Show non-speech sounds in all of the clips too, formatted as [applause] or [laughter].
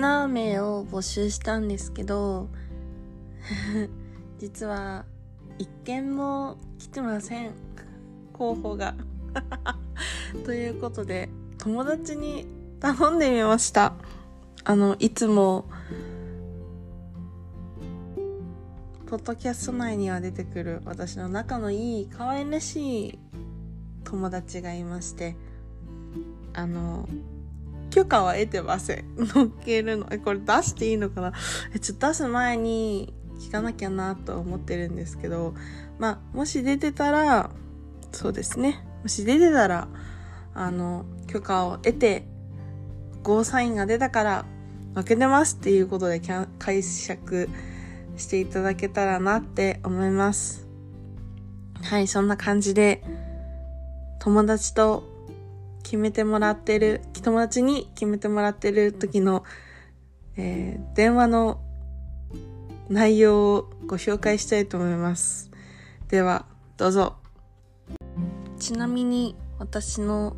ナー名を募集したんですけど実は一件も来てません候補がということで友達に頼んでみましたあのいつもポッドキャスト内には出てくる私の仲のいい可愛らしい友達がいましてあの許可は得てません。乗っけるの。えこれ出していいのかな？えちょっと出す前に聞かなきゃなと思ってるんですけどまあもし出てたらそうですね。もし出てたらあの許可を得てゴーサインが出たから負けてますっていうことで解釈していただけたらなって思います。はい、そんな感じで友達と決めてもらってる、友達に決めてもらってる時の、えー、電話の内容をご紹介したいと思います。では、どうぞ。ちなみに私の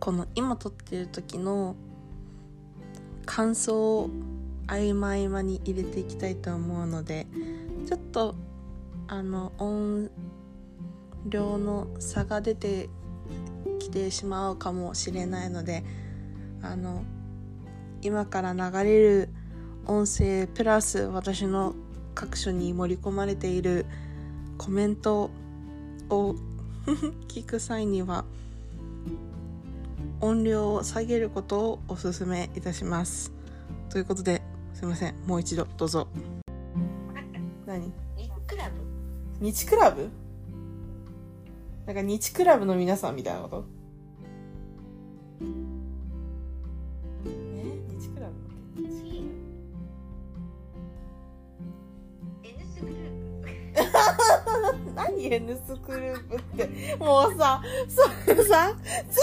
この今撮ってる時の感想を合間合間に入れていきたいと思うのでちょっとあの音量の差が出てきてしまうかもしれないのであの今から流れる音声プラス私の各所に盛り込まれているコメントを [laughs] 聞く際には音量を下げることをお勧めいたします。ということですいません。もう一度どうぞ。何？日クラブ？日クラブ？なんか日クラブの皆さんみたいなこと？え？日クラブ？の N スグループ何 N スクループってもうさそれさずっ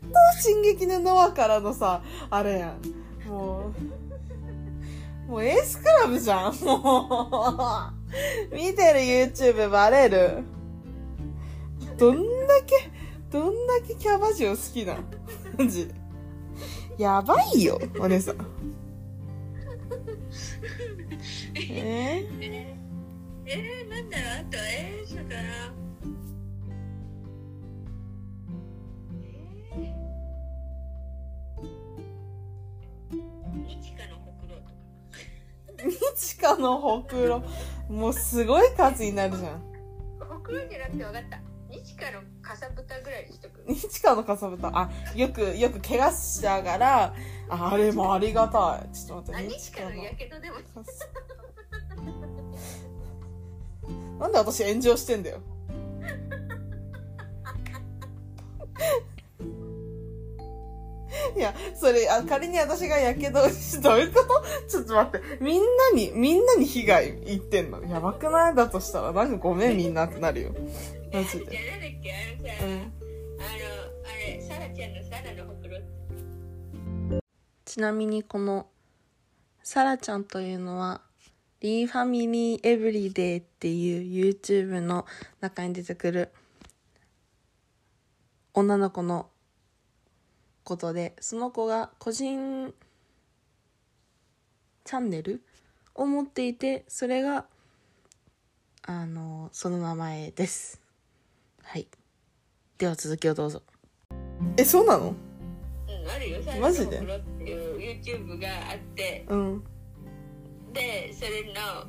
と「進撃のノア」からのさあれやんもうもうエースクラブ？じゃんもう見てる YouTube バレるどんだけどんだけキャバ嬢好きなマジ。でやばいよお姉さん。ええー、えー、なんだろう？あとえー、そうだなえー、日華のほくろとか。日華のほくろ。もうすごい数になるじゃん。ほくろじゃなくて分かった日華のかさぶたぐらいにしとく。のかさぶた？あよくよく怪我しながら。ああれもありがたい。ちょっとあ待って日華のやけどでも。[laughs] なんで私炎上してんだよ。いや、それ、あ仮に私がやけどし、[laughs] どういうこと？ちょっと待って。みんなに、みんなに被害言ってんの？やばくない？だとしたら、なんかごめんみんなってなるよ。マジじゃあで。なんだっけあのさ、うん。あのあれサラちゃんのサラのほくろちなみにこの、サラちゃんというのは、リーファミリーエブリデイっていう YouTube の中に出てくる女の子のことで、その子が個人チャンネルを持っていて、それが、あの、その名前です。はい。では続きをどうぞ。え、そうなの？うんあるよマジで？のほくろっていう YouTube があってうん。でそれのあ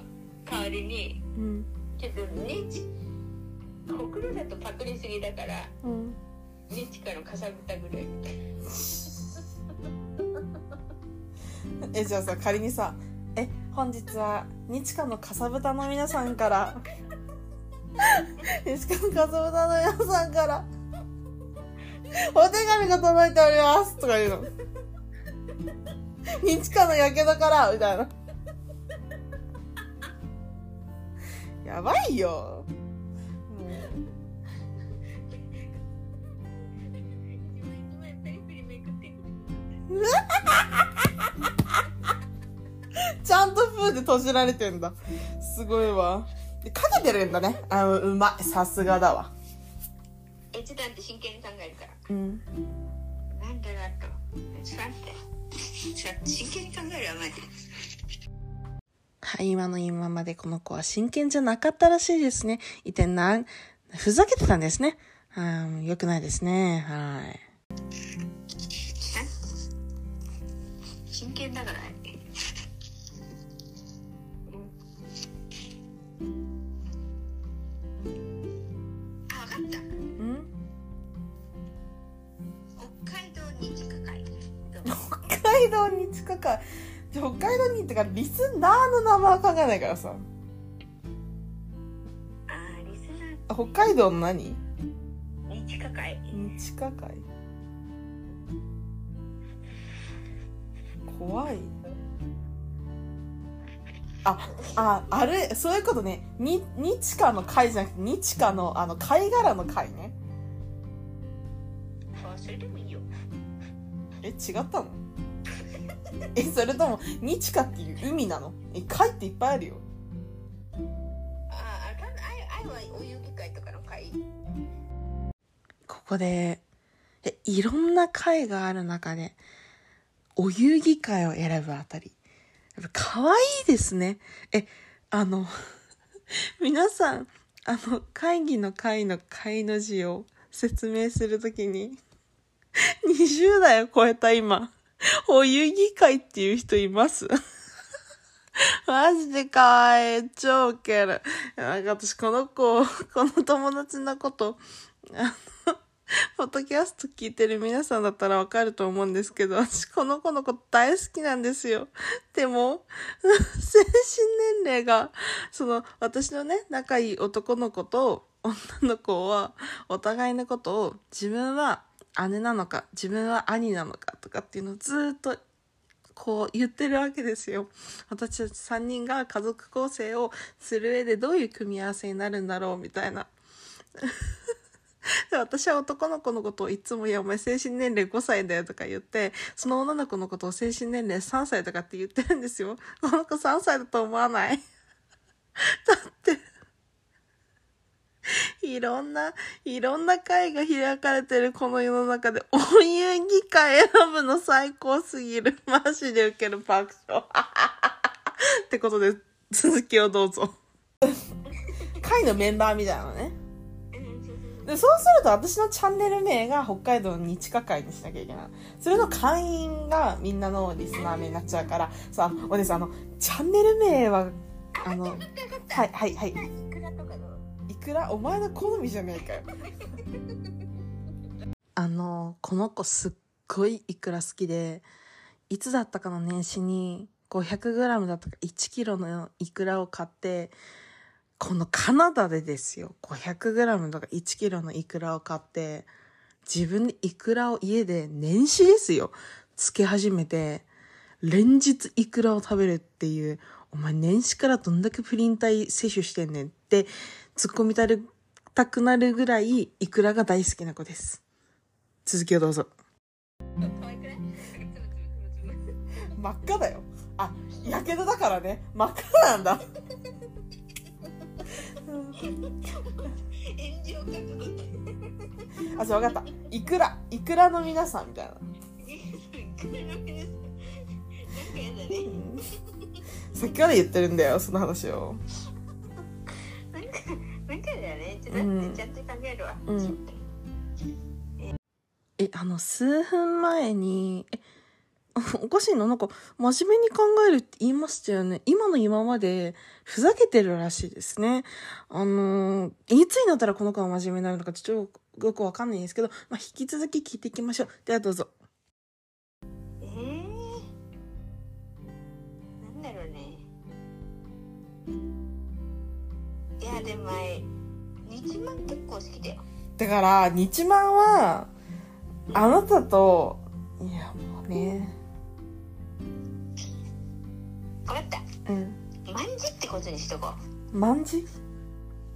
の代わりにうん。ちょっと日ほくろだとパクりすぎだからうん。日華のかさぶたぐらい [laughs] えじゃあさ仮にさ「え本日は日華のかさぶたの皆さんから日華のかさぶたの皆さんからお手紙が届いております」とか言うの。日華のやけどからみたいな。やばいよ。[laughs] ちゃんと風で閉じられてんだ。すごいわ。でかけてるんだね。あうまいさすがだわ。閲覧って真剣に考えるから。うん。なんだろうあと。ちょっと待って。ちょっと真剣に考えるわマジはい、今の今までこの子は真剣じゃなかったらしいですね。一体なん、ふざけてたんですね。うん、よくないですね。はい。真剣だからあ道に近か北海道にってかリスナーの名前は考えないからさ。あーリスナ北海道の何ーに近い？日華会怖い。あああれそういうことね。に日華の会じゃなくて日華のあの貝殻の貝ね。あそれでもいいよ。え違ったの？[laughs] えそれとも日華っていう海なの？え貝っていっぱいあるよ。ああ多分愛愛はお遊戯会とかの会。ここでえいろんな会がある中でお遊戯会を選ぶあたり。やっぱ可愛いですね。えあの [laughs] 皆さんあの会議の会の会の字を説明するときに [laughs] 20代を超えた今 [laughs] お遊戯会っていう人います？[laughs] マジで可愛い。超ウケる。なんか私この子、この友達のこと、あの、ポッドキャスト聞いてる皆さんだったらわかると思うんですけど、私この子のこと大好きなんですよ。でも、[laughs] 精神年齢が、その、私のね、仲いい男の子と女の子は、お互いのことを、自分は姉なのか、自分は兄なのかとかっていうのをずっとこう言ってるわけですよ。私たち3人が家族構成をする上でどういう組み合わせになるんだろうみたいな。で [laughs] 私は男の子のことをいつも、いや、お前精神年齢5歳だよとか言って、その女の子のことを精神年齢3歳とかって言ってるんですよ。[laughs] この子3歳だと思わない？[laughs] だって、いろんな、いろんな会が開かれてるこの世の中で、お遊戯会選ぶの最高すぎる。[laughs] マジでウケる爆笑。[laughs] ってことで、続きをどうぞ。[laughs] 会のメンバーみたいなのね。でそうすると私のチャンネル名が北海道日華会にしなきゃいけない。それの会員がみんなのリスナー名になっちゃうから、さ、お姉さん、あの、チャンネル名は、あの、はい、はい、はい。いくら？お前の好みじゃねえかよ。あの、この子すっごいいくら好きで、いつだったかの年始に 500g だったか 1kg のいくらを買って、このカナダでですよ、500g とか 1kg のいくらを買って、自分でいくらを家で年始ですよ、つけ始めて、連日いくらを食べるっていう、お前年始からどんだけプリン体摂取してんねん。って、突っ込みたるたくなるぐらいいくらが大好きな子です。続きをどうぞ。真っ赤だよ。あ、やけどだからね。真っ赤なんだ。あ、そう、わかった。いくら、いくらの皆さんみたいな。さっきから言ってるんだよ、その話を。なんかなんかだよねちょっと待ってちゃんと考えるわうんえ、あの、数分前に、え、[laughs] おかしいのなんか、真面目に考えるって言いましたよね。今の今まで、ふざけてるらしいですね。あのーいつになったらこの子は真面目になるのか、ちょっとよくわかんないんですけど、まあ、引き続き聞いていきましょう。ではどうぞ。えー、なんだろうねいやでも前日満結構好きだよだから、日満は、あなたと、いや、もうね、分かったうん。まんじってことにしとこ万字う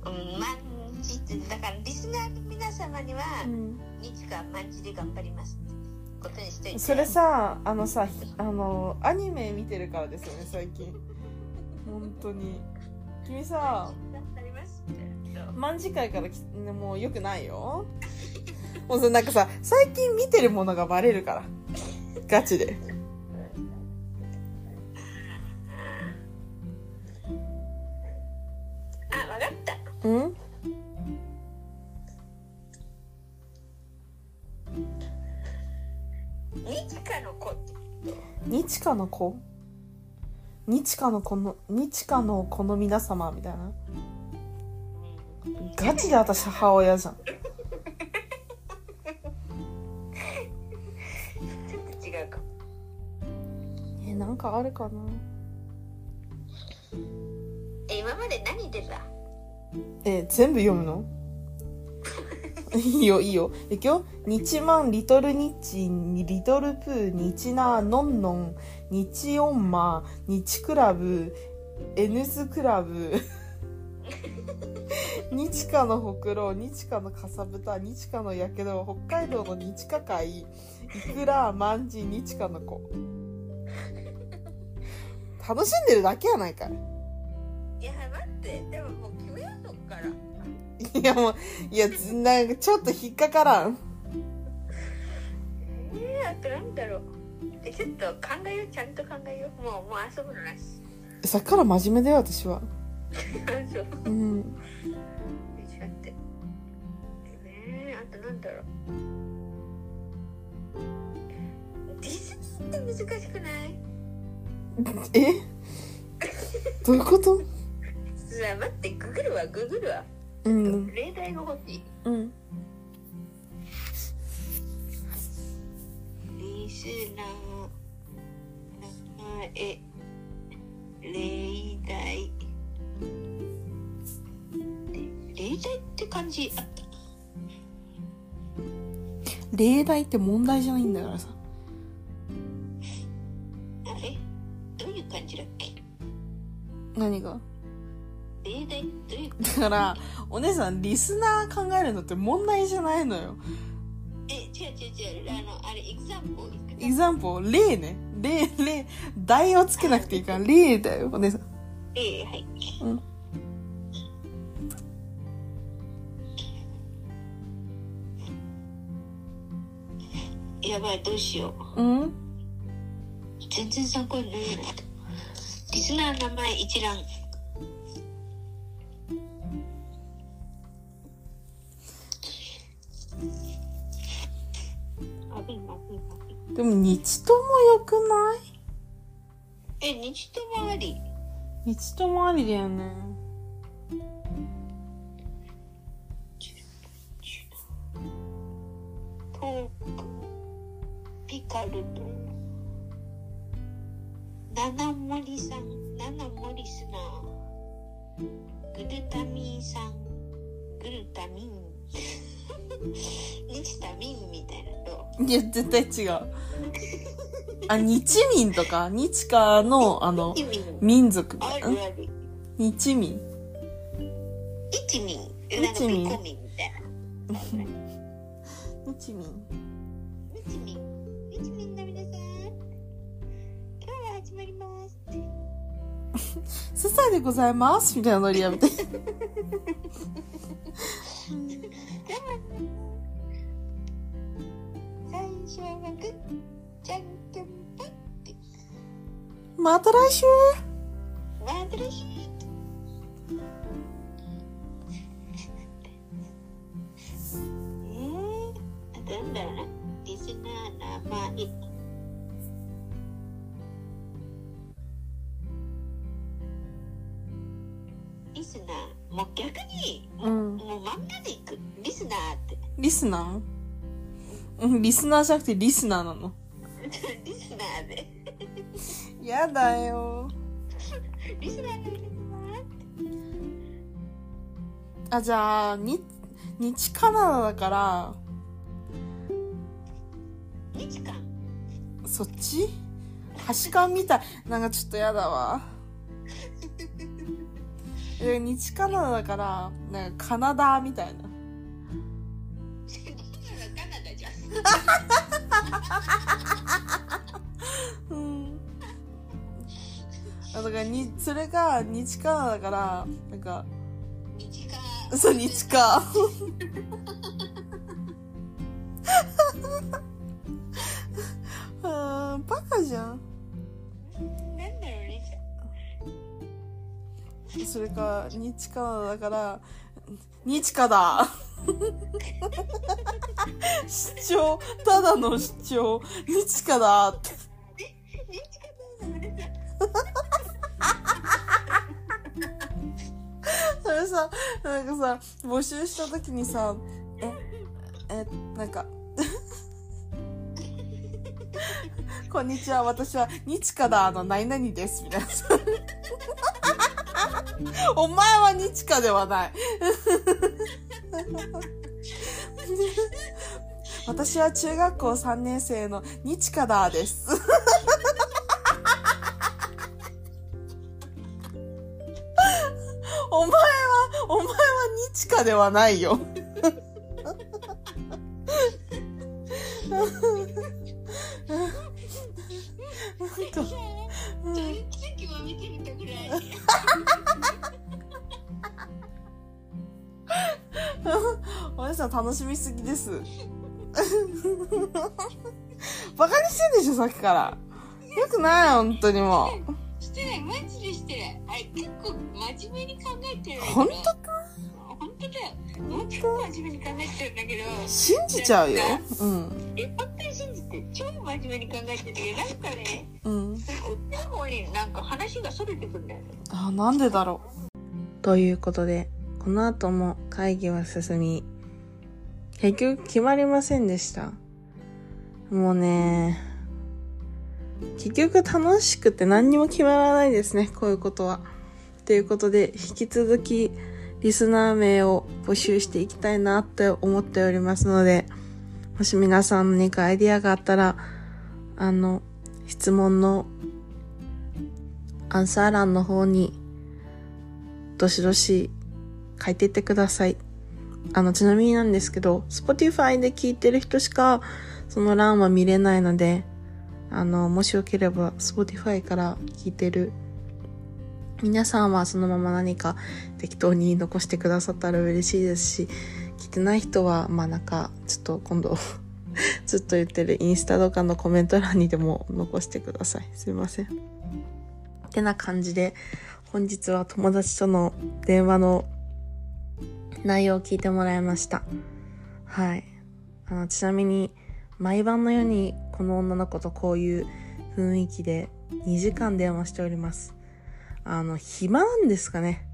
うんまんじってだからリスナーの皆様にはうん。日かまんじで頑張りますってことにしといてそれさ、あのさ、あの、アニメ見てるからですよね、最近。本当に。君さ、頑張りますって万次会からきもう良くないよ。もうさ、なんかさ、最近見てるものがバレるから。ガチで。あわかった。うん？日課の子。日華の子？日華の子の日華の子の皆様みたいなガチで私母親じゃん。ちょっと違うかも。えなんかあるかな？え今まで何出た？え全部読むの？[laughs] いいよいいよ。いくよ。日満リトルニッチリトルプー日ナノンノン日オンマ日クラブ N スクラブ [laughs] 日華のほくろ日華のかさぶた日華のやけど北海道の日華会いくらまんじ日華の子楽しんでるだけやないかい。いや待ってでももう決めようそっから。いやもう、いや、ずなんかちょっと引っかからん。えー、あとなんだろう。えちょっと考えようちゃんと考えよう。もうもう遊ぶのなし。さっきから真面目だよ、私は。そううん。んだろうディズニーって難しくないえ？どういうこと？さあ待ってググるわググるわうん。例題が欲しいうん。リスナー名前例題例題って感じあった例題って問題じゃないんだからさ。あれ？どういう感じだっけ？何が？例題どういうだから、お姉さん、リスナー考えるのって問題じゃないのよ。え違う違う違う。あのあれエグザンポエグザンポ例ね。例、例、題をつけなくていいから、例だよ、お姉さん。ええはい。うんやばいどうしよう。うん？全然参考にならない。リスナー名前一覧。でも、日ともよくない？え日ともあり。日ともありだよね。トークピカルトナナモリさんナナモリスナーグルタミンさんグルタミン。[laughs] 日タミンみたいなといや、絶対違う。あ、日民とか、日華の、あの、一民。民族。あるんある。日民。一民。なんか一民 [laughs] 日民。日民 [laughs] スサでございます。みたいなノリやめて。また来週また来週えー、あとなんだろうな。リスナー名前リリスナー？うん、リスナーじゃなくてリスナーなの。リスナーでやだよ。リスナーの皆様あ、じゃあ、に、日カナダだから、日韓そっち？端感みたい。なんかちょっとやだわ。[laughs] え日カナダだから、なんかカナダみたいな。うん。あだからに、それが日カナダだから、なんか、日韓そう、日か。[laughs] はかじゃん。なんだろうねそれか、日かだから、日かだ。主張、ただの主張、日かだって。それさ、なんかさ、募集した時にさ、え、え、なんか、こんにちは、私は、日かだの何々です、みたいな。お前は日かではない。私は中学校3年生の日かだです。[laughs] お前は、お前は日かではないよ。なんかういう奇跡を見てみたくらいさん楽しみすぎです。[laughs] バカにしてんでしょ、さっきから。よくない、本当にもう。してないマジでしてないあれ結構真面目に考えてる本当か？本当だよもう真面目に考えてるんだけど信じちゃうよ。うん。え本当に信じて超真面目に考えてるけどなんかねうん。こっちの方になんか話がそれてくんだよねあ、なんでだろう。ということで、この後も会議は進み、結局決まりませんでした。もうね、結局楽しくて何にも決まらないですね、こういうことは。ということで、引き続きリスナー名を募集していきたいなって思っておりますので、もし皆さんの何かアイディアがあったら、あの、質問のアンサー欄の方に、どしどし書いていってください。あの、ちなみになんですけど、Spotify で聞いてる人しか、その欄は見れないので、あの、もしよければ、Spotify から聞いてる皆さんはそのまま何か適当に残してくださったら嬉しいですし、聞いてない人は、まあなんか、ちょっと今度、[laughs] ずっと言ってるインスタとかのコメント欄にでも残してください。すいません。ってな感じで、本日は友達との電話の内容を聞いてもらいました。はい。あの、ちなみに、毎晩のようにこの女の子とこういう雰囲気で2時間電話しております。あの、暇なんですかね。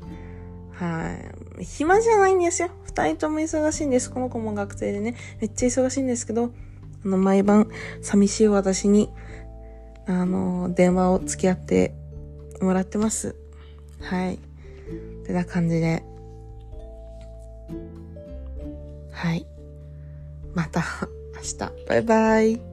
はい。暇じゃないんですよ。二人とも忙しいんです。この子も学生でね、めっちゃ忙しいんですけど、あの、毎晩寂しい私に、あの、電話を付き合ってもらってます。はい。てな感じで。はい。また明日。バイバイ。